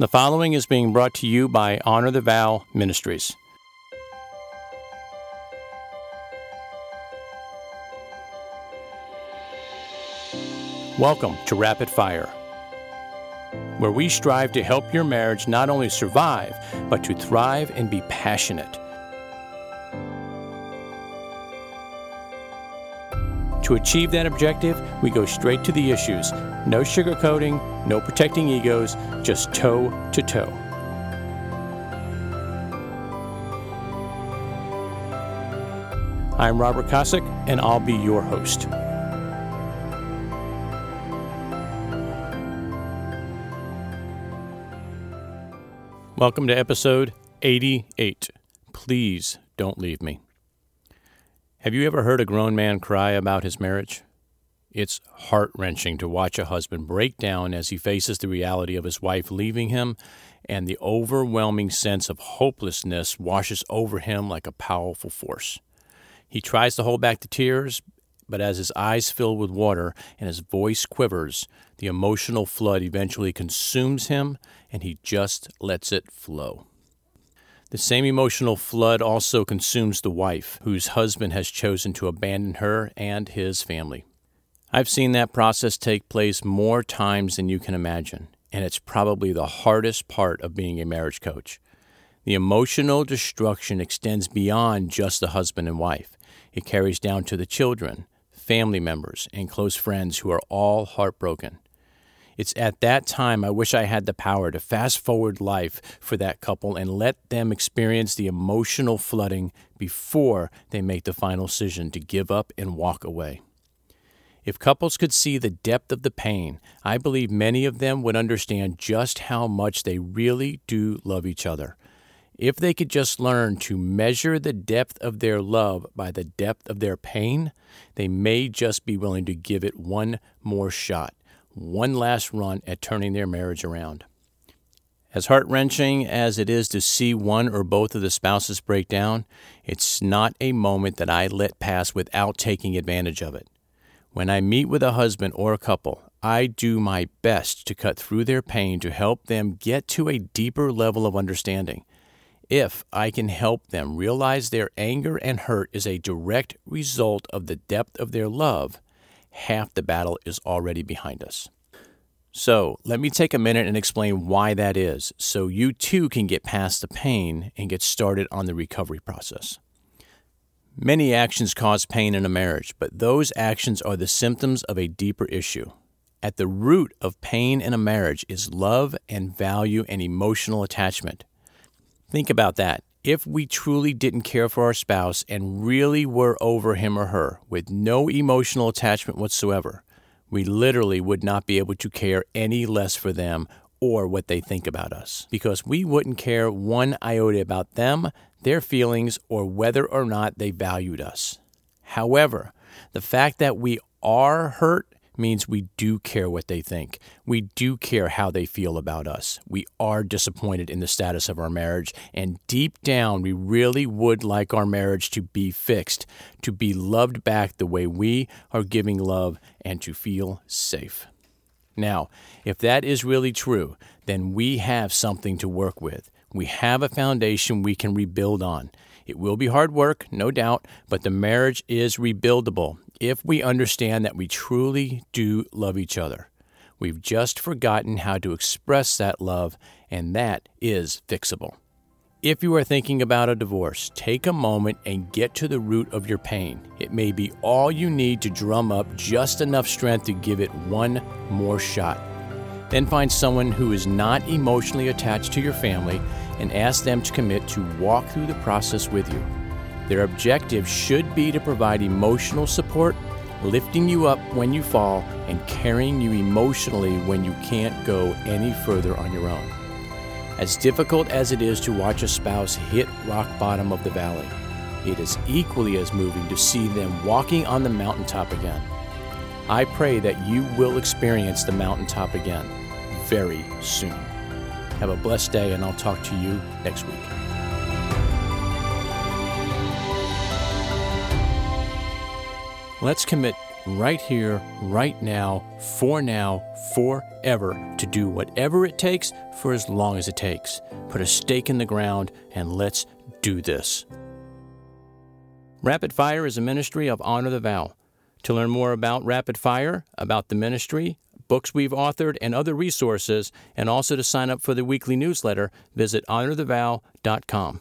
The following is being brought to you by Honor the Vow Ministries. Welcome to Rapid Fire, where we strive to help your marriage not only survive, but to thrive and be passionate. To achieve that objective, we go straight to the issues. No sugarcoating, no protecting egos, just toe to toe. I'm Robert Kosick, and I'll be your host. Welcome to episode 88. Please don't leave me. Have you ever heard a grown man cry about his marriage? It's heart wrenching to watch a husband break down as he faces the reality of his wife leaving him, and the overwhelming sense of hopelessness washes over him like a powerful force. He tries to hold back the tears, but as his eyes fill with water and his voice quivers, the emotional flood eventually consumes him, and he just lets it flow. The same emotional flood also consumes the wife, whose husband has chosen to abandon her and his family. I've seen that process take place more times than you can imagine, and it's probably the hardest part of being a marriage coach. The emotional destruction extends beyond just the husband and wife. It carries down to the children, family members, and close friends who are all heartbroken. It's at that time I wish I had the power to fast forward life for that couple and let them experience the emotional flooding before they make the final decision to give up and walk away. If couples could see the depth of the pain, I believe many of them would understand just how much they really do love each other. If they could just learn to measure the depth of their love by the depth of their pain, they may just be willing to give it one more shot one last run at turning their marriage around. As heart wrenching as it is to see one or both of the spouses break down, it's not a moment that I let pass without taking advantage of it. When I meet with a husband or a couple, I do my best to cut through their pain to help them get to a deeper level of understanding. If I can help them realize their anger and hurt is a direct result of the depth of their love, half the battle is already behind us. So, let me take a minute and explain why that is so you too can get past the pain and get started on the recovery process. Many actions cause pain in a marriage, but those actions are the symptoms of a deeper issue. At the root of pain in a marriage is love and value and emotional attachment. Think about that if we truly didn't care for our spouse and really were over him or her with no emotional attachment whatsoever, we literally would not be able to care any less for them or what they think about us because we wouldn't care one iota about them, their feelings, or whether or not they valued us. However, the fact that we are hurt means we do care what they think. We do care how they feel about us. We are disappointed in the status of our marriage. And deep down, we really would like our marriage to be fixed, to be loved back the way we are giving love, and to feel safe. Now, if that is really true, then we have something to work with. We have a foundation we can rebuild on. It will be hard work, no doubt, but the marriage is rebuildable if we understand that we truly do love each other. We've just forgotten how to express that love, and that is fixable. If you are thinking about a divorce, take a moment and get to the root of your pain. It may be all you need to drum up just enough strength to give it one more shot. Then find someone who is not emotionally attached to your family and ask them to commit to walk through the process with you. Their objective should be to provide emotional support, lifting you up when you fall, and carrying you emotionally when you can't go any further on your own. As difficult as it is to watch a spouse hit rock bottom of the valley, it is equally as moving to see them walking on the mountaintop again. I pray that you will experience the mountaintop again very soon. Have a blessed day, and I'll talk to you next week. Let's commit right here, right now, for now, forever, to do whatever it takes for as long as it takes. Put a stake in the ground and let's do this. Rapid Fire is a ministry of Honor the Vow. To learn more about Rapid Fire, about the ministry, books we've authored, and other resources, and also to sign up for the weekly newsletter, visit honorthevow.com.